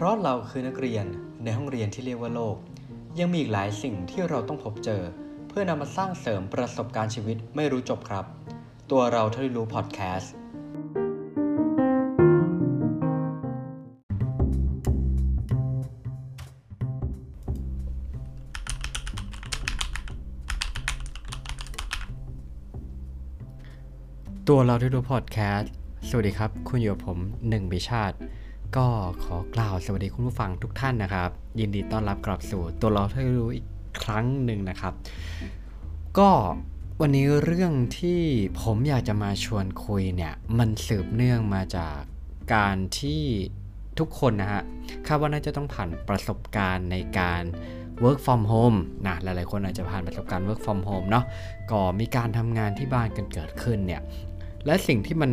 เพราะเราคือนักเรียนในห้องเรียนที่เรียกว่าโลก ยังมีอีกหลายสิ่งที่เราต้องพบเจอ เพื่อนำมาสร้างเสริมประสบการณ์ชีวิตไม่รู้จบครับ ตัวเราเท่าที่รู้พอดแคสต์ตัวเราที่รู้พอดแคสต์ สวัสดีครับ คุณอยู่กับผมหนึ่งบิชาติ ก็ขอกล่าวสวัสดีคุณผู้ฟังทุกท่านนะครับ ยินดีต้อนรับกลับสู่ตัวเราที่รู้อีกครั้งหนึ่งนะครับ ก็วันนี้เรื่องที่ผมอยากจะมาชวนคุยเนี่ย มันสืบเนื่องมาจากการที่ทุกคนนะฮะคาดว่าน่าจะต้องผ่านประสบการณ์ในการ work from home นะหลายๆ คนอาจจะผ่านประสบการณ์ work from home เนาะก็มีการทำงานที่บ้านกันเกิดขึ้นเนี่ย และสิ่งที่มัน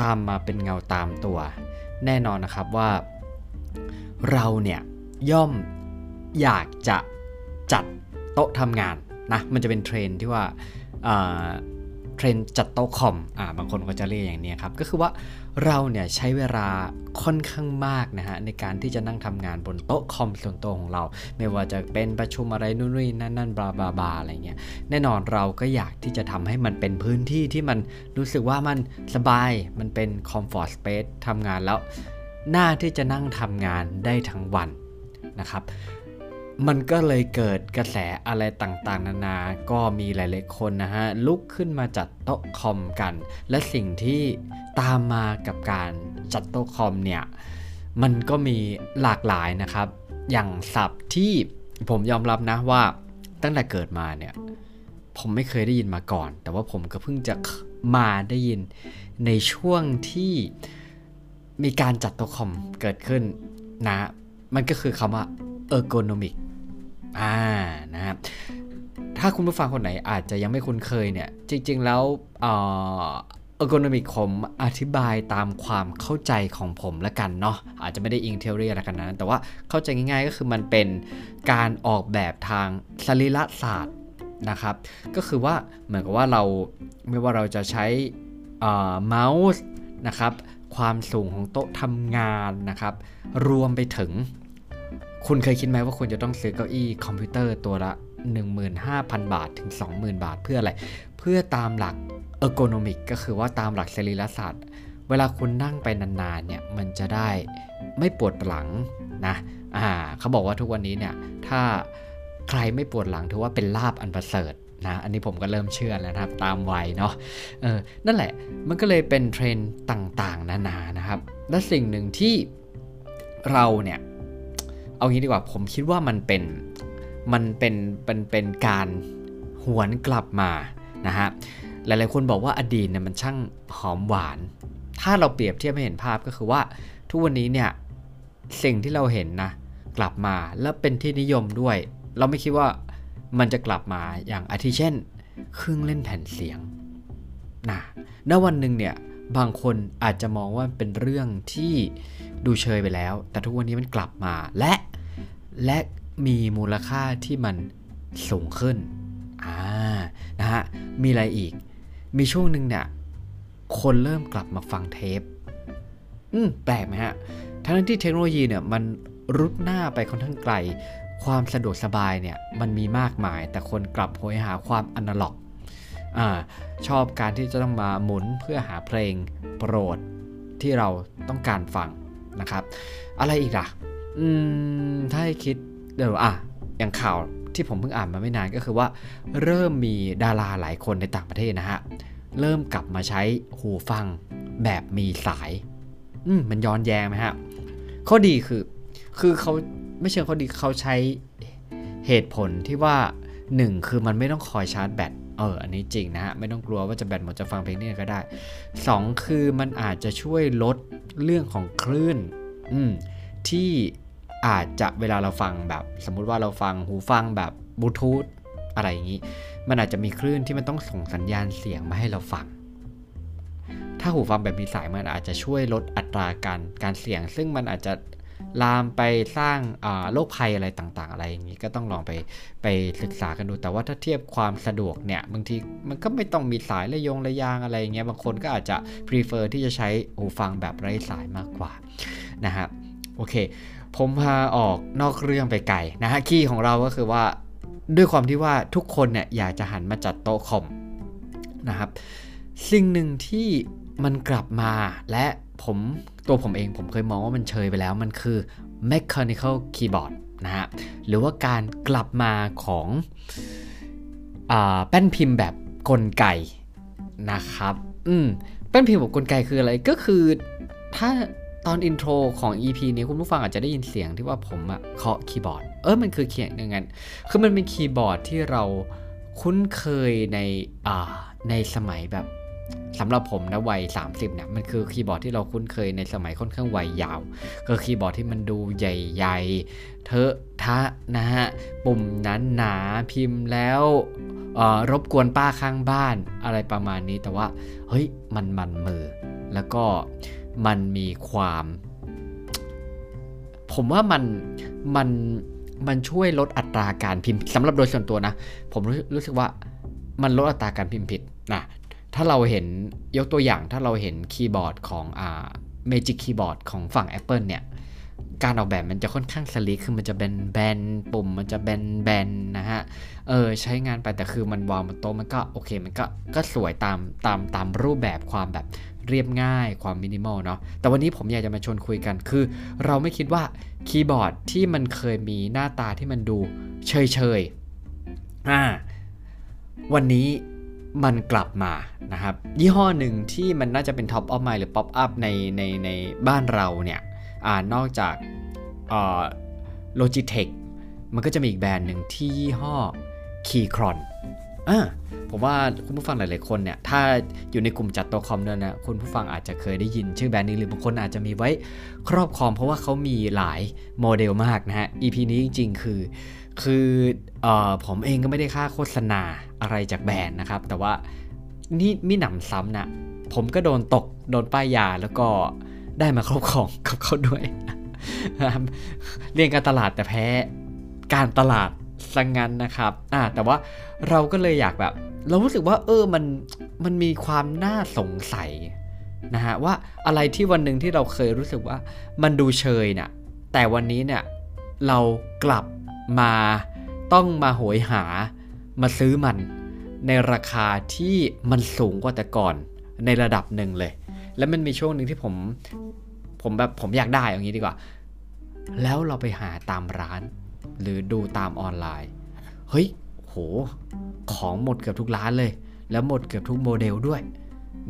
ตามมาเป็นเงาตามตัว แน่นอนนะครับว่า เราเนี่ยย่อมอยากจะจัดโต๊ะทำงานนะมันจะเป็นเทรนที่ว่าเทรนจัดโต๊ะคอมอ่าบางคนก็จะเรียกอย่างนี้ครับ ก็คือว่า เราเนี่ยใช้เวลาค่อนข้างมากนะฮะในการที่จะนั่งทำงานบนโต๊ะคอมส่วนตัวของเรา ไม่ว่าจะเป็นประชุมอะไรนู่นนี่นั่นนั่นบลาบลาบลาอะไรเงี้ยแน่นอนเราก็อยากที่จะทำให้มันเป็นพื้นที่ที่มันรู้สึกว่ามันสบายมันเป็นคอมฟอร์ตสเปซทำงานแล้ว หน้าที่จะนั่งทำงานได้ทั้งวันนะครับ มันก็เลยเกิดกระแสอะไรต่างๆ นานา ก็มีหลายๆคนนะฮะ ลุกขึ้นมาจัดโต๊ะคอมกัน และสิ่งที่ตามมากับการจัดโต๊ะคอมเนี่ย มันก็มีหลากหลายนะครับ อย่างศัพท์ที่ผมยอมรับนะว่าตั้งแต่เกิดมาเนี่ย ผมไม่เคยได้ยินมาก่อน แต่ว่าผมก็เพิ่งจะมาได้ยินในช่วงที่มีการจัดโต๊ะคอมเกิดขึ้นนะ มันก็คือคำว่า ergonomic อ่านะครับถ้าคุณผู้ฟังคนไหนอาจจะยังไม่คุ้นเคยเนี่ย จริง ๆ แล้วเอ่อ ergonomic ผมอธิบายตามความเข้าใจของผมละกันเนาะอาจจะไม่ได้อิง theory อะไรกันนะ แต่ว่าเข้าใจง่ายๆก็คือมันเป็นการออกแบบทางสรีรศาสตร์นะครับ ก็คือว่าเหมือนกับว่าเราไม่ว่าเราจะใช้เมาส์นะครับ ความสูงของโต๊ะทำงานนะครับ รวมไปถึง คุณเคยคิดไหมว่าคุณจะต้องซื้อเก้าอี้คอมพิวเตอร์ตัวละ 15,000 บาทถึง 20,000 บาทเพื่ออะไร เพื่อตามหลักเออร์โกนมิกก็คือว่าตามหลักสรีรศาสตร์ เวลาคุณนั่งไปนานๆเนี่ยมันจะได้ไม่ปวดหลังนะอ่าเขาบอกว่าทุกวันนี้เนี่ยถ้าใครไม่ปวดหลังถือว่าเป็นลาบอันประเสริฐนะอันนี้ผมก็เริ่มเชื่อแล้วนะครับตามวัยเนาะเออนั่นแหละมันก็เลยเป็นเทรนด์ต่างๆ นานานะครับ และสิ่งหนึ่งที่เราเนี่ย เอางี้ดีกว่าผมคิดว่ามันเป็นมันเป็นเป็นเป็นการหวนกลับมานะฮะหลายๆคนบอกว่าอดีตเนี่ยมันช่างหอมหวาน ถ้าเราเปรียบเทียบให้เห็นภาพก็คือว่า ทุกวันนี้เนี่ยสิ่งที่เราเห็นนะกลับมาแล้วเป็นที่นิยมด้วย เราไม่คิดว่ามันจะกลับมาอย่างอาทิเช่น เครื่องเล่นแผ่นเสียงนะณวันหนึ่งเนี่ย บางคนอาจจะมองว่าเป็นเรื่องที่ดูเชยไปแล้ว แต่ทุกวันนี้มันกลับมาและและมีมูลค่าที่มันสูงขึ้นอ่านะฮะมีอะไรอีก มีช่วงหนึ่งเนี่ยคนเริ่มกลับมาฟังเทป อืมแปลกไหมฮะ ทั้งที่เทคโนโลยีเนี่ยมันรุดหน้าไปค่อนข้างไกล ความสะดวกสบายเนี่ยมันมีมากมาย แต่คนกลับโหยหาความอนาล็อก อชอบการที่จะต้องมาหมุนเพื่อหาเพลงโปรดที่เราต้องการฟังนะครับ อะไรอีกล่ะ อืม ถ้าให้คิดเดี๋ยวอะอย่างข่าวที่ผมเพิ่งอ่านมาไม่นานก็คือว่า เริ่มมีดาราหลายคนในต่างประเทศนะฮะ เริ่มกลับมาใช้หูฟังแบบมีสาย อืมมันย้อนแย้งไหมฮะ ข้อดีคือ คือเขาไม่เชิงข้อดีเขาใช้เหตุผลที่ว่า 1 คือมันไม่ต้องคอยชาร์จแบต เอออันนี้จริงนะฮะไม่ต้องกลัวว่าจะแบตหมดจะฟังเพลงนี้ก็ได้ 2 คือมันอาจจะช่วยลดเรื่องของคลื่นอืมที่อาจจะเวลาเราฟังแบบ สมมุติว่าเราฟังหูฟังแบบบลูทูธอะไรอย่างนี้ มันอาจจะมีคลื่นที่มันต้องส่งสัญญาณเสียงมาให้เราฟัง ถ้าหูฟังแบบมีสายมันอาจจะช่วยลดอัตราการการเสียง ซึ่งมันอาจจะ ลามไปสร้างโรคภัยอะไรต่างๆ อะไรอย่างนี้ก็ต้องลองไปไปศึกษากันดู แต่ว่าถ้าเทียบความสะดวกเนี่ย บางทีมันก็ไม่ต้องมีสายระยงระยางอะไรอย่างเงี้ยบางคนก็อาจจะ prefer ที่จะใช้หูฟังแบบไร้สายมากกว่านะฮะโอเค ผมพาออกนอกเรื่องไปไกลนะฮะคีย์ของเราก็คือว่าด้วยความที่ว่าทุกคนเนี่ยอยากจะหันมาจัดโต๊ะคอมนะครับสิ่งหนึ่งที่มันกลับมาและ ผมตัวผมเองผมเคยมองว่ามันเชยไปแล้วมันคือ mechanical keyboard นะฮะ หรือว่าการกลับมาของอแป้นพิมพ์แบบกลไกนะครับ อืมแป้นพิมพ์แบบกลไกคืออะไรก็คือถ้าตอน intro ของ EP นี้คุณผู้ฟังอาจจะได้ยินเสียงที่ว่าผมอะเคาะคีย์บอร์ด เออมันคือเสียงอย่างนั้น คือมันเป็นคีย์บอร์ดที่เราคุ้นเคยในอ่าในสมัยแบบ สำหรับผมนะวัย 30เนี่ยมันคือคีย์บอร์ดที่เราคุ้นเคยในสมัยค่อนข้างวัยยาว ก็คีย์บอร์ดที่มันดูใหญ่ๆ เทอะทะนะฮะ ปุ่มนั้นหนาพิมพ์แล้วรบกวนป้าข้างบ้านอะไรประมาณนี้แต่ว่าเฮ้ยมันมันมือ แล้วก็มันมีความ ผมว่ามันมันมันช่วยลดอัตราการพิมพ์สำหรับโดยส่วนตัวนะ ผมรู้รู้สึกว่ามันลดอัตราการพิมพ์ผิดนะ ถ้าเราเห็นยกตัวอย่างถ้าเราเห็นคีย์บอร์ดของอ่า Magic Keyboard ของฝั่ง Apple เนี่ย การออกแบบมันจะค่อนข้างสลิกคือมันจะแบนแบนปุ่มมันจะแบนแบนนะฮะ เออใช้งานไปแต่คือมันวางบนโต๊ะมันก็โอเคมันก็ก็สวยตามตามตามรูปแบบความแบบเรียบง่ายความมินิมอลเนาะแต่วันนี้ผมอยากจะมาชวนคุยกันคือ เราไม่คิดว่าคีย์บอร์ดที่มันเคยมีหน้าตาที่มันดูเชยเชยอ่าวันนี้ มันกลับมานะครับ ยี่ห้อหนึ่งที่มันน่าจะเป็น top of mind หรือ pop up ในในในบ้านเราเนี่ยอ่านอกจาก Logitech มันก็จะมีอีกแบรนด์หนึ่งที่ยี่ห้อ Keychron อ่าผมว่าคุณผู้ฟังหลาย ๆ คนเนี่ย ถ้าอยู่ในกลุ่มจัดโต๊ะคอมเนี่ยนะคุณผู้ฟังอาจจะเคยได้ยิน ชื่อแบรนด์นี้หรือบางคนอาจจะมีไว้ครอบครองเพราะว่าเขามีหลายโมเดลมากนะฮะ EP นี้จริง ๆ คือ คืออผมเองก็ไม่ได้ค่าโฆษณาอะไรจากแบรนด์นะครับ แต่ว่านี่มิหนำซ้ำนะ ผมก็โดนตกโดนป้ายยาแล้วก็ได้มาครอบครองกับเขาด้วยเรียนการตลาดแต่แพ้การตลาดสังงันนะครับ อ่า แต่ว่าเราก็เลยอยากแบบ เรารู้สึกว่า เออมันมันมีความน่าสงสัยนะฮะว่าอะไรที่วันหนึ่งที่เราเคยรู้สึกว่ามันดูเชยเนี่ยแต่วันนี้เนี่ยเรากลับมาต้องมาโหยหามาซื้อมัน ในราคาที่มันสูงกว่าแต่ก่อนในระดับหนึ่งเลย แล้วมันมีช่วงหนึ่งที่ผมผมแบบผมอยากได้อย่างนี้ดีกว่า แล้วเราไปหาตามร้าน หรือดูตามออนไลน์ เฮ้ย โห ของหมดเกือบทุกร้านเลย แล้วหมดเกือบทุกโมเดลด้วย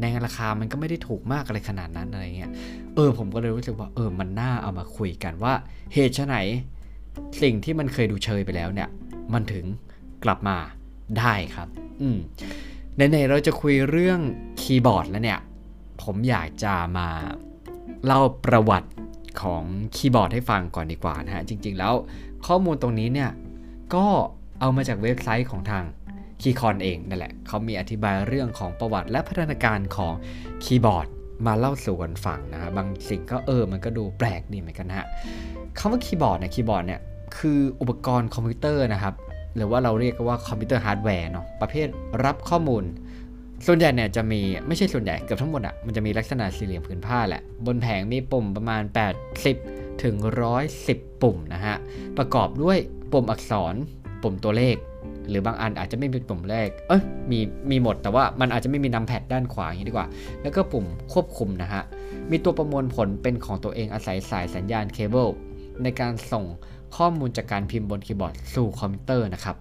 ในราคามันก็ไม่ได้ถูกมากอะไรขนาดนั้นอะไรเงี้ย เออผมก็เลยรู้สึกว่าเออมันน่าเอามาคุยกันว่า เหตุไหนสิ่งที่มันเคยดูเชยไปแล้วเนี่ย มันถึงกลับมาได้ครับ อืมในๆเราจะคุยเรื่องคีย์บอร์ดแล้วเนี่ย ผมอยากจะมาเล่าประวัติของคีย์บอร์ดให้ฟังก่อนดีกว่านะฮะ จริง ๆ แล้วข้อมูลตรงนี้เนี่ย ก็เอามาจากเว็บไซต์ของทาง Keychron เองนั่นแหละเขามีอธิบายเรื่องของประวัติและพัฒนาการของคีย์บอร์ดมาเล่าสู่กันฟังนะฮะบางสิ่งก็เออมันก็ดูแปลกดีเหมือนกันฮะคำว่าคีย์บอร์ดเนี่ยคีย์บอร์ดเนี่ยคืออุปกรณ์คอมพิวเตอร์นะครับหรือว่าเราเรียกว่าคอมพิวเตอร์ฮาร์ดแวร์เนาะประเภทรับข้อมูล ส่วนใหญ่เนี่ยจะมีไม่ใช่ส่วนใหญ่เกือบทั้งหมดอะ่ะมันจะมีลักษณะสี่เหลี่ยมผืนผ้าแหละ บนแผงมีปุ่มประมาณ 80 ถึง 110 ปุ่มนะฮะ ประกอบด้วยปุ่มอักษร ปุ่มตัวเลข หรือบางอันอาจจะไม่มีปุ่มเลขเอ้ยมีมีหมดแต่ว่ามันอาจจะไม่มี numpad ด้านขวาอย่างนี้ดีกว่า แล้วก็ปุ่มควบคุมนะฮะ มีตัวประมวลผลเป็นของตัวเองอาศัยสายสัญญาณเคเบิลในการส่งข้อมูลจากการพิมพ์บนคีย์บอร์ดสู่คอมพิวเตอร์นะครับ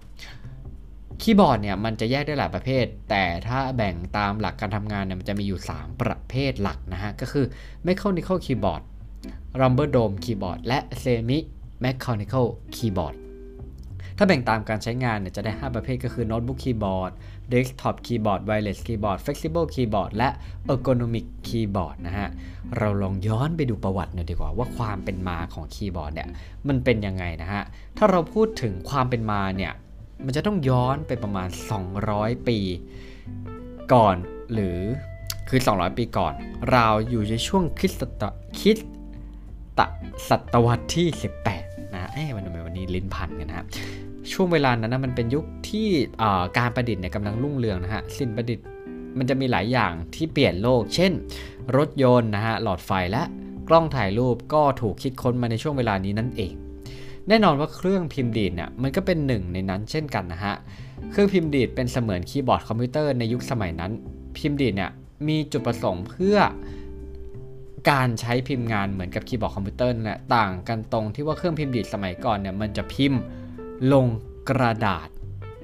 คีย์บอร์ดเนี่ยมันจะแยกได้หลายประเภท แต่ถ้าแบ่งตามหลักการทำงานเนี่ยมันจะมีอยู่ 3 ประเภทหลักนะฮะ ก็คือ Mechanical Keyboard Rumble Dome Keyboard และ Semi Mechanical Keyboard ถ้าแบ่งตามการใช้งานเนี่ยจะได้ 5 ประเภทก็คือ Notebook Keyboard Desktop Keyboard Wireless Keyboard Flexible Keyboard และ Ergonomic Keyboard นะฮะ เราลองย้อนไปดูประวัติหน่อยดีกว่าว่าความเป็นมาของคีย์บอร์ดเนี่ยมันเป็นยังไงนะฮะ ถ้าเราพูดถึงความเป็นมาเนี่ยมันจะต้องย้อนไปประมาณ 200 ปี ก่อนหรือคือ 200 ปีก่อน เราอยู่ในช่วงคริสตคริสตศตวรรษที่ 18 นะเอ้วันนี้วันนี้ลิ้นพันกันนะครับ ช่วงเวลานั้นนะมันเป็นยุคที่การประดิษฐ์เนี่ยกำลังรุ่งเรืองนะฮะสิ่งประดิษฐ์มันจะมีหลายอย่างที่เปลี่ยนโลก เช่น รถยนต์นะฮะหลอดไฟและกล้องถ่ายรูปก็ถูกคิดค้นมาในช่วงเวลานี้นั่นเอง แน่นอนว่าเครื่องพิมพ์ดีดเนี่ยมันก็เป็นหนึ่งในนั้นเช่นกันนะฮะเครื่องพิมพ์ดีดเป็นเสมือนคีย์บอร์ดคอมพิวเตอร์ในยุคสมัยนั้น พิมพ์ดีดเนี่ยมีจุดประสงค์เพื่อการใช้พิมพ์งานเหมือนกับคีย์บอร์ดคอมพิวเตอร์นั่นแหละต่างกันตรงที่ว่าเครื่องพิมพ์ดีดสมัยก่อนเนี่ยมันจะพิมพ์ ลงกระดาษ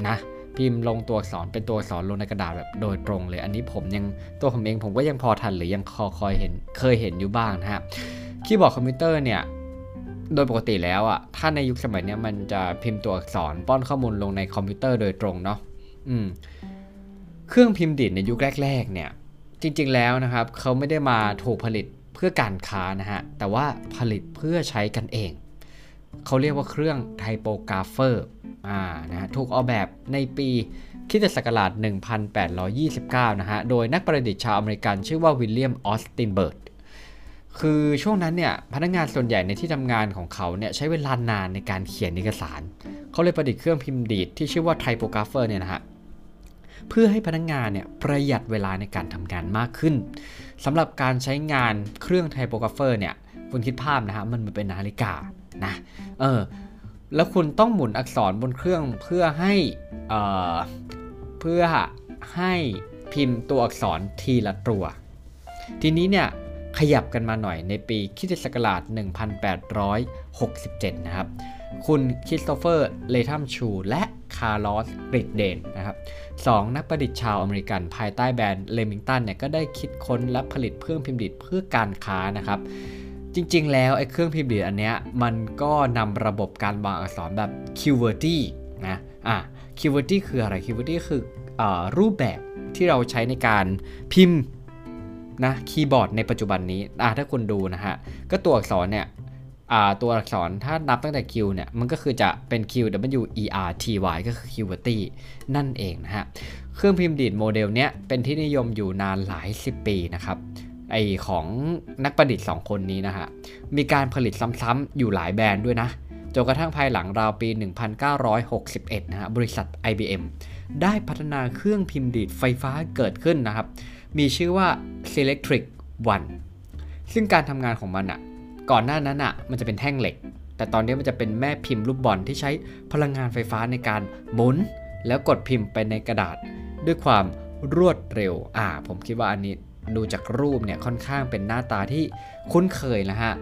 นะพิมพ์ลงตัวอักษรเป็นตัวอักษรลงในกระดาษแบบโดยตรงเลย อันนี้ผมยังตัวผมเองผมก็ยังพอทันหรือยังคอยคอยเห็นเคยเห็นอยู่บ้างนะฮะคีย์บอร์ดคอมพิวเตอร์เนี่ยโดยปกติแล้วอะถ้าในยุคสมัยเนี้ยมันจะพิมพ์ตัวอักษรป้อนข้อมูลลงในคอมพิวเตอร์โดยตรงเนาะอืมเครื่องพิมพ์ดีดในยุคแรก ๆ เนี่ย จริงๆแล้วนะครับเขาไม่ได้มาถูกผลิตเพื่อการค้านะฮะแต่ว่าผลิตเพื่อใช้กันเอง เขาเรียกว่าเครื่อง typographer อ่านะฮะถูกออกแบบในปีคริสตศักราช1829 นะฮะ โดยนักประดิษฐ์ชาวอเมริกันชื่อว่าวิลเลียมออสตินเบิร์ต คือช่วงนั้นเนี่ยพนักงานส่วนใหญ่ในที่ทำงานของเขาเนี่ยใช้เวลานานในการเขียนเอกสาร เขาเลยประดิษฐ์เครื่องพิมพ์ดีดที่ชื่อว่า typographer เนี่ยนะฮะ เพื่อให้พนักงานเนี่ยประหยัดเวลาในการทำงานมากขึ้นสำหรับการใช้งานเครื่อง typographer เนี่ยคุณคิดภาพนะฮะมันเหมือนเป็นนาฬิกา นะเออแล้วคุณต้องหมุนอักษรบนเครื่องเพื่อให้เอ่อเพื่อให้พิมพ์ตัวอักษรทีละตัว ทีนี้เนี่ยขยับกันมาหน่อยในปีคริสตศักราช 1867 นะครับ คุณคริสโตเฟอร์เลทัมโชลส์และคาร์ลอสกลิดเดนนะครับสองนักประดิษฐ์ชาวอเมริกันภายใต้แบรนด์ Remington เนี่ยก็ได้คิดค้นและผลิตเครื่องพิมพ์ดีดเพื่อการค้านะครับ จริง ๆ แล้วไอ้เครื่องพิมพ์ดีดอันเนี้ยมันก็นำระบบการวางอักษรแบบ QWERTY นะอะ QWERTY คืออะไร QWERTY คืออรูปแบบที่เราใช้ในการพิมพ์นะคีย์บอร์ดในปัจจุบันนี้อะถ้าคุณดูนะฮะ ก็ตัวอักษรเนี่ยตัวอักษรถ้านับตั้งแต่ Q เนี่ย มันก็คือจะเป็น Q W E R T Y ก็คือ QWERTY นั่นเองนะฮะ เครื่องพิมพ์ดีดโมเดลเนี้ยเป็นที่นิยมอยู่นานหลายสิบปีนะครับ ไอ้ของนักประดิษฐ์ 2 คนนี้นะฮะ มีการผลิตซ้ำๆอยู่หลายแบรนด์ด้วยนะ จนกระทั่งภายหลังราวปี 1961 นะฮะ บริษัท IBM ได้พัฒนาเครื่องพิมพ์ดีดไฟฟ้าเกิดขึ้นนะครับ มีชื่อว่า Selectric One ซึ่งการทำงานของมันอะ่ะ ก่อนหน้านั้นอะ่ะ มันจะเป็นแท่งเหล็ก แต่ตอนนี้มันจะเป็นแม่พิมพ์ลูกบอลที่ใช้พลังงานไฟฟ้าในการหมุน แล้วกดพิมพ์ไปในกระดาษ ด้วยความรวดเร็ว อ่า ผมคิดว่าอันนี้ ดูจากรูปเนี่ยค่อนข้างเป็นหน้าตาที่คุ้นเคยนะฮะ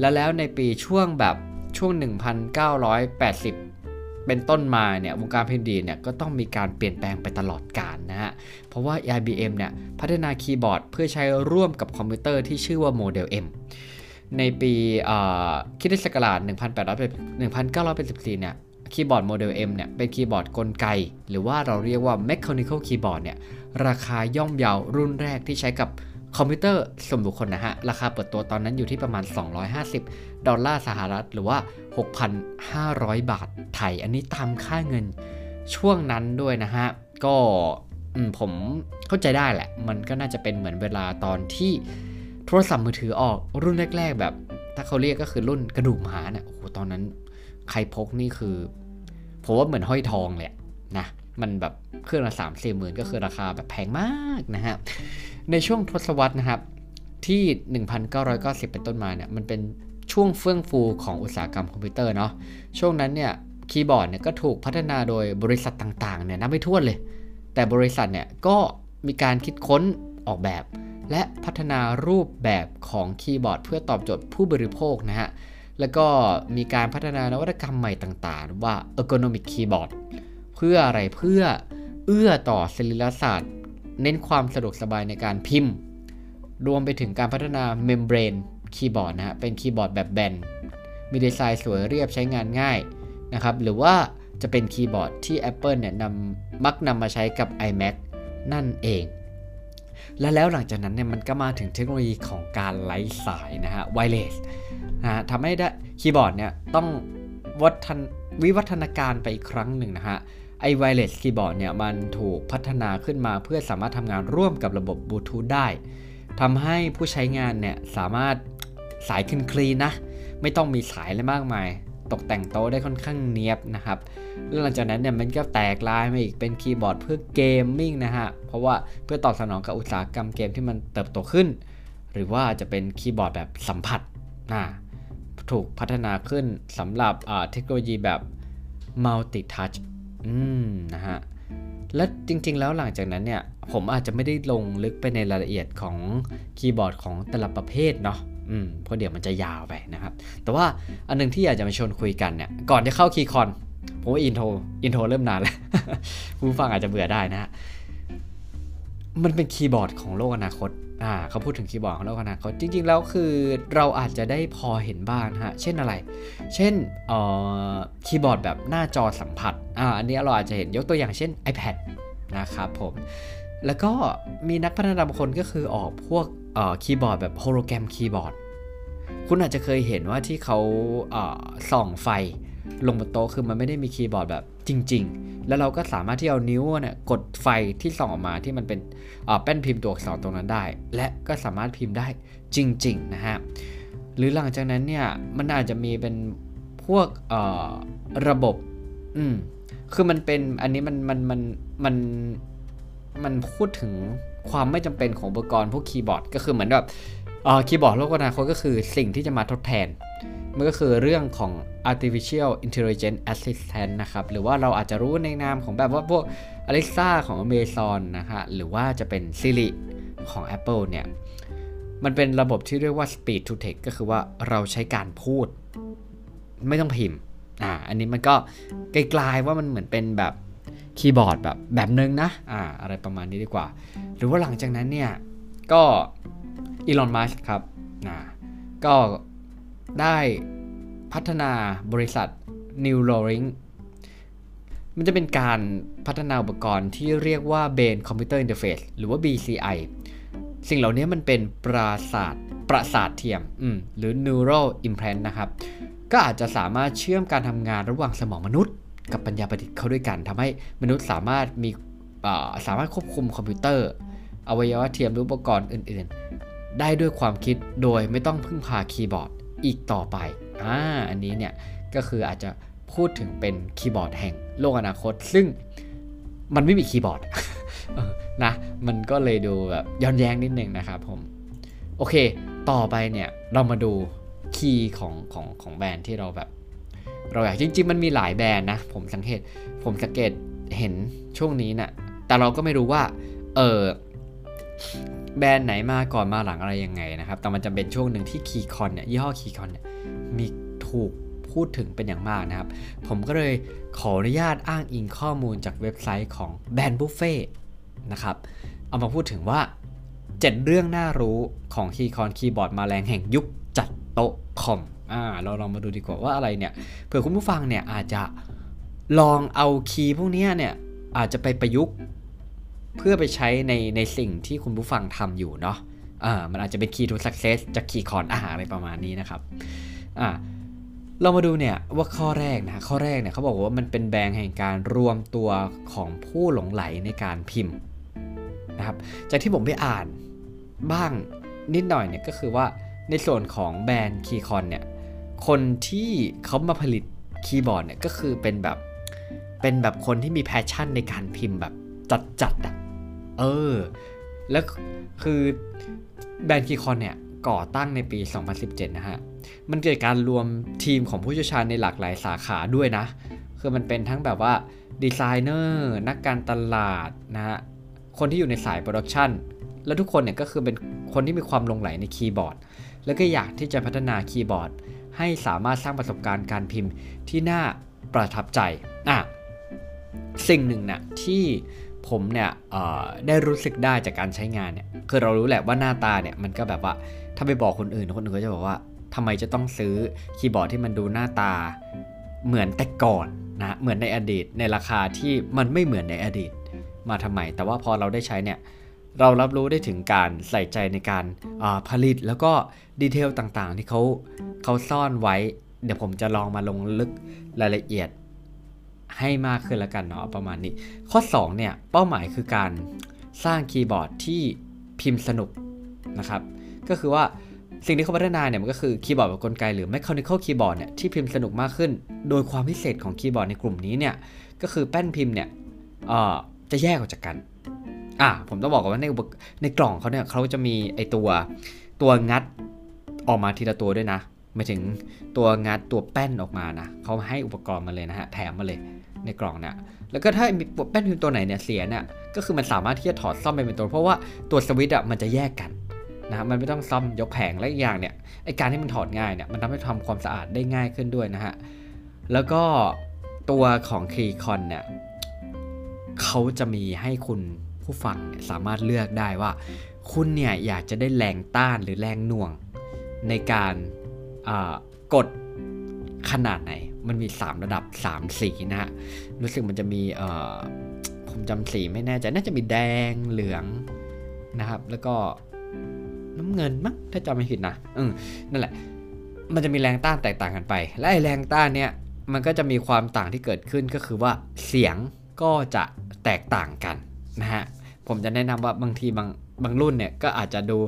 แล้วแล้วในปีช่วงแบบช่วง 1980 เป็นต้นมาเนี่ยวงการพิมพ์ดีดเนี่ยก็ต้องมีการเปลี่ยนแปลงไปตลอดกาลนะฮะ เพราะว่า IBM เนี่ยพัฒนาคีย์บอร์ดเพื่อใช้ร่วมกับคอมพิวเตอร์ที่ชื่อว่าโมเดล M ในปีคริสต์ศักราช1984 เนี่ยคีย์บอร์ดโมเดล M เนี่ยเป็นคีย์บอร์ดกลไก หรือว่าเราเรียกว่า Mechanical Keyboard เนี่ย ราคาย่อมเยารุ่นแรกที่ใช้กับคอมพิวเตอร์ส่วนบุคคลนะฮะ ราคาเปิดตัวตอนนั้นอยู่ที่ประมาณ 250 ดอลลาร์สหรัฐ หรือว่า 6,500 บาทไทย อันนี้ตามค่าเงินช่วงนั้นด้วยนะฮะ ก็ผมเข้าใจได้แหละ มันก็น่าจะเป็นเหมือนเวลาตอนที่โทรศัพท์มือถือออกรุ่นแรก ๆ แบบ ถ้าเขาเรียกก็คือรุ่นกระดูกหมานะี่ยโอ้โหตอนนั้นใครพกนี่คือ ผมว่าเหมือนห้อยทองเลยนะ มันแบบเครื่องละสามสี่หมื่นก็คือราคาแบบแพงมากนะฮะ ในช่วงทศวรรษนะครับ ที่ 1990 เป็นต้นมาเนี่ย มันเป็นช่วงเฟื่องฟูของอุตสาหกรรมคอมพิวเตอร์เนาะ ช่วงนั้นเนี่ยคีย์บอร์ดเนี่ยก็ถูกพัฒนาโดยบริษัทต่างๆเนี่ยนับไม่ถ้วนเลย แต่บริษัทเนี่ยก็มีการคิดค้นออกแบบ และพัฒนารูปแบบของคีย์บอร์ด เพื่อตอบโจทย์ผู้บริโภคนะฮะ แล้วก็มีการพัฒนานวัตกรรมใหม่ต่างๆ ว่า ergonomic keyboard เพื่ออะไรเพื่อเอื้อต่อสรีรศาสตร์ เน้นความสะดวกสบายในการพิมพ์ รวมไปถึงการพัฒนา membrane keyboard นะฮะเป็นคีย์บอร์ดแบบแบนมีดีไซน์สวยเรียบใช้งานง่ายนะครับหรือว่าจะเป็นคีย์บอร์ดที่ Apple เนี่ยนำมักนำมาใช้กับ iMac นั่นเอง และแล้วหลังจากนั้นเนี่ยมันก็มาถึงเทคโนโลยีของการไร้สายนะฮะ wireless นะฮะทำให้ได้คีย์บอร์ดเนี่ยต้องวัฒนวิวัฒนาการไปอีกครั้งหนึ่งนะฮะ ไอ wireless keyboard เนี่ยมันถูกพัฒนาขึ้นมาเพื่อสามารถทำงานร่วมกับระบบบลูทูธได้ทำให้ผู้ใช้งานเนี่ยสามารถสาย clean clean นะ ไม่ต้องมีสายอะไรมากมาย ตกแต่งโต๊ะได้ค่อนข้างเนียบนะครับหลังจากนั้นเนี่ยมันก็แตกลายมาอีกเป็นคีย์บอร์ดเพื่อ gaming นะฮะ เพราะว่าเพื่อตอบสนองกับอุตสาหกรรมเกมที่มันเติบโตขึ้น หรือว่าจะเป็นคีย์บอร์ดแบบสัมผัสอ่าถูกพัฒนาขึ้นสำหรับเทคโนโลยีแบบ multi touch อืมนะฮะและจริงๆ แล้วหลังจากนั้นเนี่ย ผมอาจจะไม่ได้ลงลึกไปในรายละเอียดของคีย์บอร์ดของแต่ละประเภทเนาะอืมเพราะเดี๋ยวมันจะยาวไปนะครับ แต่ว่าอันนึงที่อยากจะมาชวนคุยกันเนี่ย ก่อนจะเข้า Keychron ผมว่า intro intro เริ่มนานแล้วผู้ฟังอาจจะเบื่อได้นะฮะมันเป็นคีย์บอร์ดของโลกอนาคต อ่าเขาพูดถึงคีย์บอร์ดของโลกอนาคตจริง ๆ แล้วคือเราอาจจะได้พอเห็นบ้างฮะ เช่นอะไร เช่นเอ่อคีย์บอร์ดแบบหน้าจอสัมผัสอ่าอันนี้เราอาจจะเห็นยกตัวอย่างเช่น iPad นะครับผม แล้วก็มีนักพัฒนาบางคนก็คือออกพวกเอ่อคีย์บอร์ดแบบ hologram keyboard คุณอาจจะเคยเห็นว่าที่เขาเอ่อส่องไฟลงบนโต๊ะคือมันไม่ได้มีคีย์บอร์ดแบบจริง ๆ แล้วเราก็สามารถที่เอานิ้วเนี่ยกดไฟที่ส่องออกมาที่มันเป็นแป้นพิมพ์ตัวอักษรตรงนั้นได้ และก็สามารถพิมพ์ได้จริง ๆ นะฮะ หรือหลังจากนั้นเนี่ยมันอาจจะมีเป็นพวกระบบ อืมคือมันเป็นอันนี้มันมันมันมันมันพูดถึงความไม่จำเป็นของอุปกรณ์พวกคีย์บอร์ด ก็คือเหมือนแบบ คีย์บอร์ดโลกอนาคตก็คือสิ่งที่จะมาทดแทน มันก็คือเรื่องของ artificial intelligence assistant นะครับ หรือว่าเราอาจจะรู้ในนามของแบบว่าพวก Alexa ของ Amazon นะฮะ หรือว่าจะเป็น Siri ของ Apple เนี่ย มันเป็นระบบที่เรียกว่า speed to text ก็คือว่าเราใช้การพูด ไม่ต้องพิมพ์ อ่า อันนี้มันก็ไกลๆว่ามันเหมือนเป็นแบบคีย์บอร์ดแบบแบบนึงนะ อ่า อะไรประมาณนี้ดีกว่า หรือว่าหลังจากนั้นเนี่ย ก็ อีลอน มัสครับนะก็ได้พัฒนาบริษัท Neuralink มันจะเป็นการพัฒนาอุปกรณ์ที่เรียกว่า Brain Computer Interface หรือว่า BCI สิ่งเหล่านี้มันเป็นประสาทประสาทเทียมหรือ Neural Implant นะครับ ก็อาจจะสามารถเชื่อมการทำงานระหว่างสมองมนุษย์ กับปัญญาประดิษฐ์เข้าด้วยกันทำให้มนุษย์สามารถมีสามารถควบคุมคอมพิวเตอร์ อวัยวะเทียมหรืออุปกรณ์อื่น ได้ด้วยความคิดโดยไม่ต้องพึ่งพาคีย์บอร์ดอีกต่อไปอ่าอันนี้เนี่ยก็คืออาจจะพูดถึงเป็นคีย์บอร์ดแห่งโลกอนาคต ซึ่งมันไม่มีคีย์บอร์ดนะ มันก็เลยดูแบบย้อนแย้งนิดนึงนะครับผม โอเค ต่อไปเนี่ยเรามาดูคีย์ของของของแบรนด์ที่เราแบบ เราอยากจริง ๆ มันมีหลายแบรนด์นะ ผมสังเกตผมสังเกตเห็นช่วงนี้น่ะแต่เราก็ไม่รู้ว่า เออ แบรนด์ไหนมาก่อนมาหลังอะไรยังไงนะครับ แต่มันจะเป็นช่วงหนึ่งที่ Keychron เนี่ยยี่ห้อ Keychron เนี่ยมีถูกพูดถึงเป็นอย่างมากนะครับ ผมก็เลยขออนุญาตอ้างอิงข้อมูลจากเว็บไซต์ของ Brand Buffet นะครับ เอามาพูดถึงว่า 7 เรื่องน่ารู้ของ Keychron คีย์บอร์ดมาแรงแห่งยุคจัดโต๊ะคอมอ่าเราลองมาดูดีกว่าว่าอะไรเนี่ยเผื่อคุณผู้ฟังเนี่ยอาจจะลองเอา key พวกนี้เนี่ยอาจจะไปประยุกต์ เพื่อไปใช้ในในสิ่งที่คุณผู้ฟังทำอยู่เนาะอ่ามันอาจจะเป็น key to success จากคีย์คอนอาหารอะไรประมาณนี้นะครับอ่าเรามาดูเนี่ยว่าข้อแรกนะข้อแรกเนี่ยเขาบอกว่ามันเป็นแบรนด์แห่งการรวมตัวของผู้หลงใหลในการพิมพ์นะครับจากที่ผมไปอ่านบ้างนิดหน่อยเนี่ยก็คือว่าในส่วนของแบรนด์ Keychron เนี่ยคนที่เขามาผลิตคีย์บอร์ดเนี่ยก็คือเป็นแบบเป็นแบบคนที่มี passion ในการพิมพ์แบบจัดๆอะ เออ แล้วคือแบรนด์ Keychron เนี่ยก่อตั้งในปี 2017 นะฮะ มันเกิดการรวมทีมของผู้เชี่ยวชาญในหลากหลายสาขาด้วยนะ คือมันเป็นทั้งแบบว่าดีไซเนอร์ นักการตลาดนะฮะ คนที่อยู่ในสาย production แล้วทุกคนเนี่ยก็คือเป็นคนที่มีความลงไหลในคีย์บอร์ด แล้วก็อยากที่จะพัฒนาคีย์บอร์ด ให้สามารถสร้างประสบการณ์การพิมพ์ที่น่าประทับใจ อะ สิ่งหนึ่งนะที่ ผมเนี่ยได้รู้สึกได้จากการใช้งานเนี่ยคือเรารู้แหละว่าหน้าตาเนี่ยมันก็แบบว่าถ้าไปบอกคนอื่นคนอื่นก็จะบอกว่าทำไมจะต้องซื้อคีย์บอร์ดที่มันดูหน้าตาเหมือนแต่ก่อนนะเหมือนในอดีตในราคาที่มันไม่เหมือนในอดีตมาทำไม แต่ว่าพอเราได้ใช้เนี่ยเรารับรู้ได้ถึงการใส่ใจในการผลิตแล้วก็ detail ต่างๆ ที่เขาเขาซ่อนไว้ เดี๋ยวผมจะลองมาลงลึกรายละเอียด ให้มากขึ้นแล้วกันเนาะประมาณนี้ ข้อ 2 เนี่ย เป้าหมายคือการสร้างคีย์บอร์ดที่พิมพ์สนุกนะครับ ก็คือว่าสิ่งที่เขาพัฒนาเนี่ยมันก็คือคีย์บอร์ดแบบกลไกหรือ mechanical keyboard เนี่ยที่พิมพ์สนุกมากขึ้น โดยความพิเศษของคีย์บอร์ดในกลุ่มนี้เนี่ยก็คือแป้นพิมพ์เนี่ยจะแยกออกจากกันอ่าผมต้องบอกก่อนว่าในในกล่องเขาเนี่ยเขาจะมีไอตัวตัวงัดออกมาทีละตัวด้วยนะ หมาถึงตัวงัดตัวแป้นออกมานะเขาให้อุปกรณ์มาเลยนะฮะแถมมาเลยในกล่องเนี่ยแล้วก็ถ้ามีแป้นพิมพ์ตัวไหนเนี่ยเสียเนี่ยก็คือมันสามารถที่จะถอดซ่อมไปเป็นตัวเพราะว่าตัวสวิตช์อะมันจะแยกกันนะมันไม่ต้องซ่อมยกแผงและอีกอย่างเนี่ยไอการที่มันถอดง่ายเนี่ยมันทำให้ทำความสะอาดได้ง่ายขึ้นด้วยนะฮะแล้วก็ตัวของคีคอนเนี่ยเขาจะมีให้คุณผู้ฟังสามารถเลือกได้ว่า คุณเนี่ยอยากจะได้แรงต้านหรือแรงหน่วงในการ กดขนาดไหน มันมี 3 ระดับ 3 สีนะฮะ รู้สึกมันจะมีผมจำสีไม่แน่ใจน่าจะมีแดงเหลืองนะครับ แล้วก็น้ำเงินมั้งถ้าจำไม่ผิดนะอืมนั่นแหละ มันจะมีแรงต้านแตกต่างกันไป และไอแรงต้านเนี่ยมันก็จะมีความต่างที่เกิดขึ้นก็คือว่าเสียงก็จะแตกต่างกันนะฮะผมจะแนะนำว่าบางทีบาง บางรุ่นเนี่ยก็อาจจะดู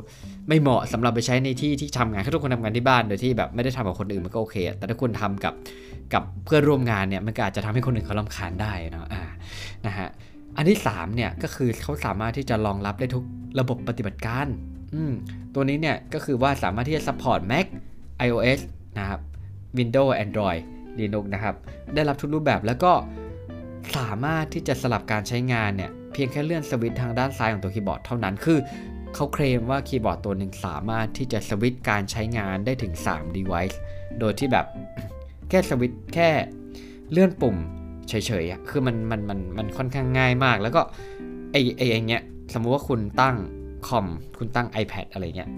ไม่เหมาะสำหรับไปใช้ในที่ที่ทำงานถ้าทุกคนทำงานที่บ้านโดยที่แบบไม่ได้ทำกับคนอื่นมันก็โอเค แต่ถ้าคุณทำกับกับเพื่อนร่วมงานเนี่ยมันก็อาจจะทำให้คนอื่นเขาลำคาญได้นะอ่านะฮะอันที่3เนี่ยก็คือเขาสามารถที่จะรองรับได้ทุกระบบปฏิบัติการอืมตัวนี้เนี่ยก็คือว่าสามารถที่จะ support Mac iOS นะครับ Windows Android Linux นะครับ ได้รับทุกรูปแบบแล้วก็สามารถที่จะสลับการใช้งานเนี่ย พียงแค่เลื่อนสวิตช์ทางด้านซ้ายของตัวคีย์บอร์ดเท่านั้นคือเขาเคลมว่าคีย์บอร์ดตัวหนึ่งสามารถที่จะสวิตช์การใช้งานได้ถึง 3 device โดยที่แบบแค่สวิตช์แค่เลื่อนปุ่มเฉยๆคือมันมันมันมันค่อนข้างง่ายมาก แล้วก็ไอไออย่างเงี้ยสมมุติว่าคุณตั้งคอมคุณตั้ง iPad อะไรเงี้ย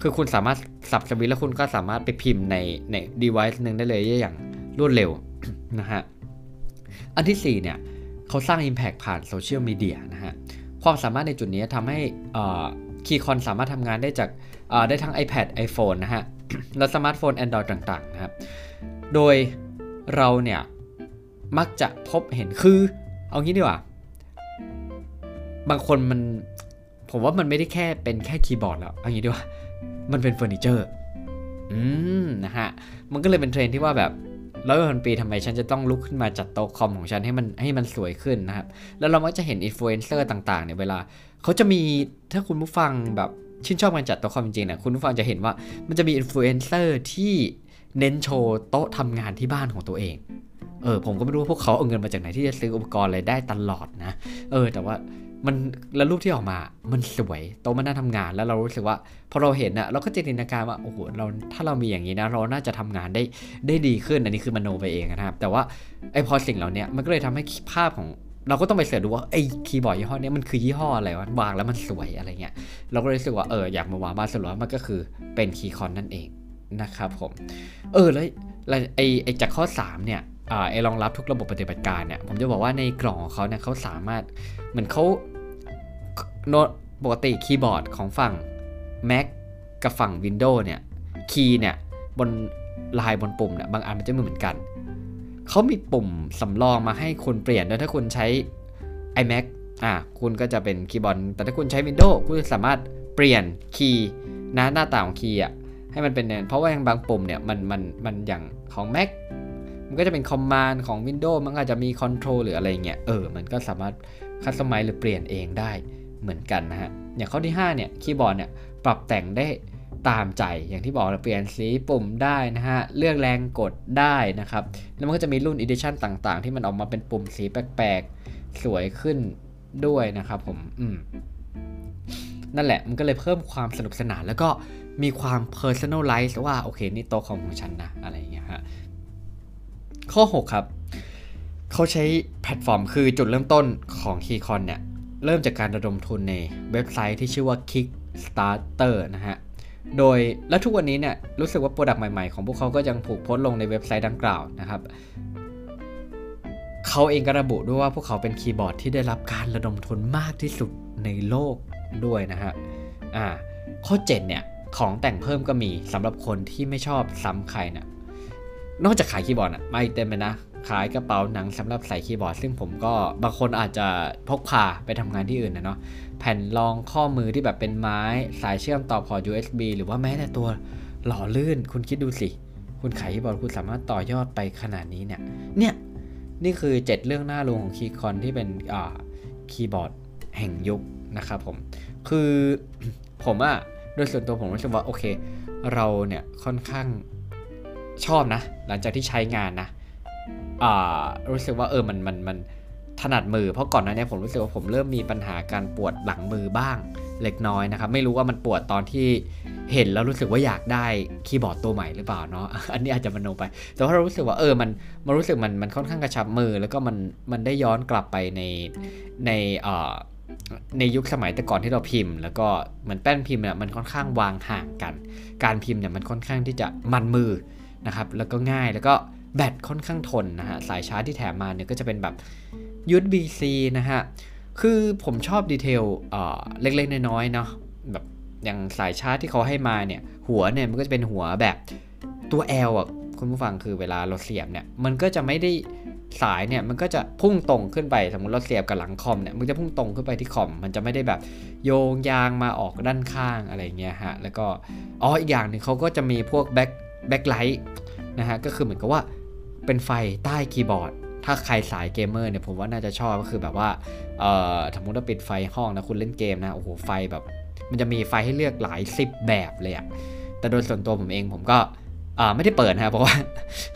คือคุณสามารถสับสวิตช์แล้วคุณก็สามารถไปพิมพ์ในใน device หนึ่งได้เลยอย่างรวดเร็วนะฮะอันที่4เนี่ย เขาสร้าง Impact ผ่านโซเชียลมีเดียนะฮะ ความสามารถในจุดนี้ทำให้คีย์คอนสามารถทำงานได้จากได้ทั้ง iPad iPhone นะฮะ และสมาร์ทโฟน Android ต่างๆนะครับ โดยเราเนี่ย มักจะพบเห็นคือเอางี้ดีกว่า บางคนมัน ผมว่ามันไม่ได้แค่เป็นแค่คีย์บอร์ดแล้วเอางี้ดีกว่า มันเป็นเฟอร์นิเจอร์อืมนะฮะ มันก็เลยเป็นเทรนด์ที่ว่าแบบ ร้อยวันพันปีทำไมฉันจะต้องลุกขึ้นมาจัดโต๊ะคอมของฉันให้มันให้มันสวยขึ้นนะครับ แล้วเรามักจะเห็นอินฟลูเอนเซอร์ต่างๆเนี่ยเวลาเขาจะมีถ้าคุณผู้ฟังแบบชื่นชอบการจัดโต๊ะคอมจริงๆนะคุณผู้ฟังจะเห็นว่ามันจะมีอินฟลูเอนเซอร์ที่เน้นโชว์โต๊ะทำงานที่บ้านของตัวเอง เออผมก็ไม่รู้ว่าพวกเขาเอาเงินมาจากไหนที่จะซื้ออุปกรณ์อะไรได้ตลอดนะ เออ แต่ว่า มันแล้วรูปที่ออกมา มันสวยโต๊ะมันน่าทำงานแล้วเรารู้สึกว่าพอเราเห็นอะเราก็จินตนาการว่าโอ้โหเราถ้าเรามีอย่างนี้นะเราน่าจะทำงานได้ได้ดีขึ้นอันนี้คือมโนไปเองนะครับ แต่ว่าไอพอสิ่งเหล่านี้มันก็เลยทำให้ภาพของเราก็ต้องไป search ดูว่าไอ้คีย์บอร์ดยี่ห้อนี้มันคือยี่ห้ออะไรวะวางแล้วมันสวยอะไรเงี้ยเราก็เลยรู้สึกว่าเอออยากมาวางบ้านสรุปมันก็คือเป็น Keychron นั่นเองนะครับผม เออแล้วไอ้ไอ้จากข้อ 3 เนี่ยไอ้รองรับทุกระบบปฏิบัติการเนี่ยผมจะบอกว่าในกล่องของเขาเนี่ยเขาสามารถเหมือนเขา โน้ตปกติคีย์บอร์ดของฝั่ง Mac กับฝั่ง Windows เนี่ย key เนี่ยบนลายบนปุ่มเนี่ยบางอันมันจะไม่เหมือนกัน เขามีปุ่มสำรองมาให้คุณเปลี่ยนด้วยถ้าคุณใช้ iMac อะคุณก็จะเป็นคีย์บอร์ดแต่ถ้าคุณใช้ Windows คุณสามารถเปลี่ยน key นะหน้าตาของ key อะให้มันเป็นเพราะว่าอย่างบางปุ่มเนี่ยมันมันมันอย่างของ Mac มันก็จะเป็น Command ของ Windows มันอาจจะมี Control หรืออะไรเงี้ยเออมันก็สามารถ customize หรือเปลี่ยนเองได้ เหมือนกันนะฮะ อย่างข้อที่ 5 เนี่ย คีย์บอร์ดเนี่ย ปรับแต่งได้ตามใจ อย่างที่บอกเราเปลี่ยนสีปุ่มได้นะฮะ เลือกแรงกดได้นะครับ แล้วมันก็จะมีรุ่น edition ต่างๆ ที่มันออกมาเป็นปุ่มสีแปลกๆ สวยขึ้นด้วยนะครับผม อืม นั่นแหละ มันก็เลยเพิ่มความสนุกสนาน แล้วก็มีความ personalize ว่า โอเค นี่โต๊ะของของฉันนะ อะไรอย่างเงี้ยฮะ ข้อ 6 ครับ เขาใช้แพลตฟอร์มคือจุดเริ่มต้นของ Keychron เนี่ย เริ่มจากการระดมทุนในเว็บไซต์ที่ชื่อว่า Kickstarter นะฮะ โดยและทุกวันนี้เนี่ยรู้สึกว่า product ใหม่ ๆ ของพวกเขาก็ยังถูกโพสต์ลงในเว็บไซต์ดังกล่าวนะครับเขาเองก็ระบุด้วยว่าพวกเขาเป็นคีย์บอร์ดที่ได้รับการระดมทุนมากที่สุดในโลกด้วยนะฮะอ่าข้อ 7 เนี่ย ของแต่งเพิ่มก็มีสำหรับคนที่ไม่ชอบซ้ำใครนะนอกจากขายคีย์บอร์ดอะไม่เต็มเลยนะ ขายกระเป๋าหนังสำหรับใส่คีย์บอร์ด ซึ่งผมก็บางคนอาจจะพกพาไปทำงานที่อื่นนะเนาะแผ่นรองข้อมือที่แบบเป็นไม้ สายเชื่อมต่อพอร์ต USB หรือว่าแม้แต่ตัวหล่อลื่น คุณคิดดูสิ คุณขายคีย์บอร์ดคุณสามารถต่อยอดไปขนาดนี้เนี่ย เนี่ย นี่คือ 7 เรื่องน่ารู้ของ Keychron ที่เป็นอ่าคีย์บอร์ดแห่งยุคนะครับผม คือผมอะโดยส่วนตัวผมรู้สึกว่าโอเค เราเนี่ยค่อนข้างชอบนะ หลังจากที่ใช้งานนะ รู้สึกว่าเออมันมันมันถนัดมือเพราะก่อนหน้านี้ผมรู้สึกว่าผมเริ่มมีปัญหาการปวดหลังมือบ้างเล็กน้อยนะครับ ไม่รู้ว่ามันปวดตอนที่เห็นแล้วรู้สึกว่าอยากได้คีย์บอร์ดตัวใหม่หรือเปล่าเนาะอันนี้อาจจะมโนไป แต่ว่าเรารู้สึกว่าเออมันมันรู้สึกมันมันค่อนข้างกระชับมือ แล้วก็มันมันได้ย้อนกลับไปในในเอ่อในยุคสมัยแต่ก่อนที่เราพิมพ์ แล้วก็เหมือนแป้นพิมพ์เนี่ยมันค่อนข้างวางห่างกัน การพิมพ์เนี่ยมันค่อนข้างที่จะมันมือนะครับแล้วก็ง่ายแล้วก็ แบตค่อนข้างทนนะฮะ สายชาร์จที่แถมมาเนี่ยก็จะเป็นแบบ USB-C นะฮะ คือผมชอบดีเทลเล็กๆ น้อยๆ เนาะแบบอย่างสายชาร์จที่เขาให้มาเนี่ย หัวเนี่ยมันก็จะเป็นหัวแบบตัว L อะคุณผู้ฟังคือเวลาเราเสียบเนี่ย มันก็จะไม่ได้สายเนี่ยมันก็จะพุ่งตรงขึ้นไปสมมติเราเสียบกับหลังคอมเนี่ยมันจะพุ่งตรงขึ้นไปที่คอม มันจะไม่ได้แบบโยงยางมาออกด้านข้างอะไรเงี้ยฮะแล้วก็อ๋ออีกอย่างหนึ่งเขาก็จะมีพวก back backlight นะฮะก็คือเหมือนกับว่า เป็นไฟใต้คีย์บอร์ด ถ้าใครสายเกมเมอร์เนี่ยผมว่าน่าจะชอบก็คือแบบว่าเอ่อสมมติว่าปิดไฟห้องนะคุณเล่นเกมนะโอ้โหไฟแบบ มันจะมีไฟให้เลือกหลายสิบแบบเลยอะแต่โดยส่วนตัวผมเองผมก็อ่าไม่ได้เปิดนะเพราะว่า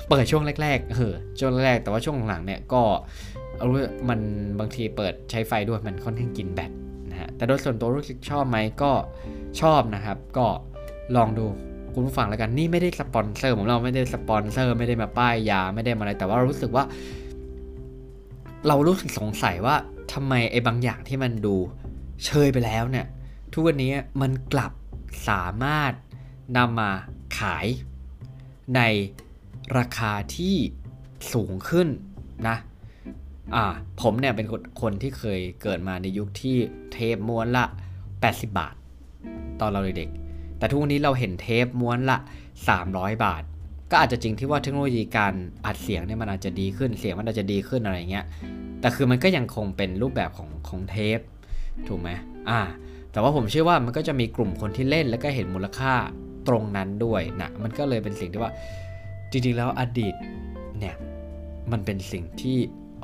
เปิดช่วงแรกๆเออช่วงแรกแต่ว่าช่วงหลังเนี่ยก็รู้มันบางทีเปิดใช้ไฟด้วยมันค่อนข้างกินแบตนะฮะแต่โดยส่วนตัวรู้สึกชอบไหมก็ชอบนะครับ ก็ลองดู คุณผู้ฟังแล้วกันนี่ไม่ได้สปอนเซอร์ผมเราไม่ได้สปอนเซอร์ ไม่ได้มาป้ายยาไม่ได้มาอะไร แต่ว่ารู้สึกว่า เรารู้สึกสงสัยว่าทำไมไอ้บางอย่างที่มันดูเชยไปแล้วเนี่ย ทุกวันนี้มันกลับสามารถนำมาขายในราคาที่สูงขึ้นนะ อ่า ผมเนี่ยเป็นคนคนที่เคยเกิดมาในยุคที่เทปม้วนละ 80 บาท ตอนเราเด็ก แต่ทุกวันนี้เราเห็นเทปม้วนละ 300 บาท ก็อาจจะจริงที่ว่าเทคโนโลยีการอัดเสียงเนี่ยมันอาจจะดีขึ้นเสียงมันอาจจะดีขึ้นอะไรเงี้ยแต่คือมันก็ยังคงเป็นรูปแบบของของเทป ถูกไหมอ่า แต่ว่าผมเชื่อว่ามันก็จะมีกลุ่มคนที่เล่นแล้วก็เห็นมูลค่าตรงนั้นด้วยนะมันก็เลยเป็นสิ่งที่ว่าจริงๆแล้วอดีตเนี่ยมันเป็นสิ่งที่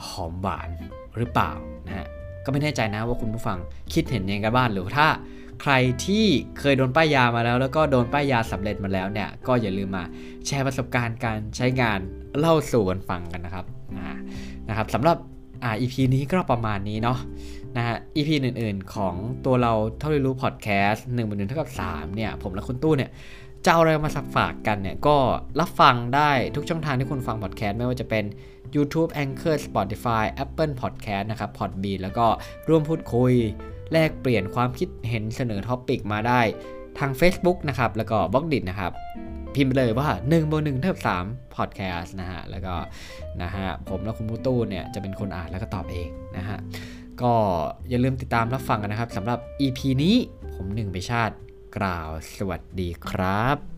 หอมหวานหรือเปล่านะฮะก็ไม่แน่ใจนะว่าคุณผู้ฟังคิดเห็นยังไงบ้างหรือถ้า ใครที่เคยโดนป้ายยามาแล้ว แล้วก็โดนป้ายยาสำเร็จมาแล้วเนี่ย ก็อย่าลืมมาแชร์ประสบการณ์การใช้งานเล่าสู่กันฟังกันนะครับนะครับสำหรับอ่า EP นี้ก็ประมาณนี้เนาะนะฮะ EP อื่นๆ ของตัวเราเท่าที่รู้พอดแคสต์หนึ่งบวกหนึ่งเท่ากับ3เนี่ย ผมและคุณตู้เนี่ยจะเอาอะไรมาสักฝากกันเนี่ย ก็รับฟังได้ทุกช่องทางที่คุณฟังพอดแคสต์ไม่ว่าจะเป็น YouTube Anchor Spotify Apple Podcast นะครับ Podbean แล้วก็ร่วมพูดคุย แลกเปลี่ยนความคิดเห็นเสนอ topic มาได้ทาง Facebook นะครับ แล้วก็ Blockdit นะครับ พิมพ์เลยว่า1บน1เท่ากับ3 podcast นะฮะ แล้วก็นะฮะ ผมและคุณมูตู้เนี่ยจะเป็นคนอ่านแล้วก็ตอบเองนะฮะ ก็อย่าลืมติดตามรับฟังกันนะครับสำหรับ EP นี้ผมหนึ่งไปชาติกล่าวสวัสดีครับ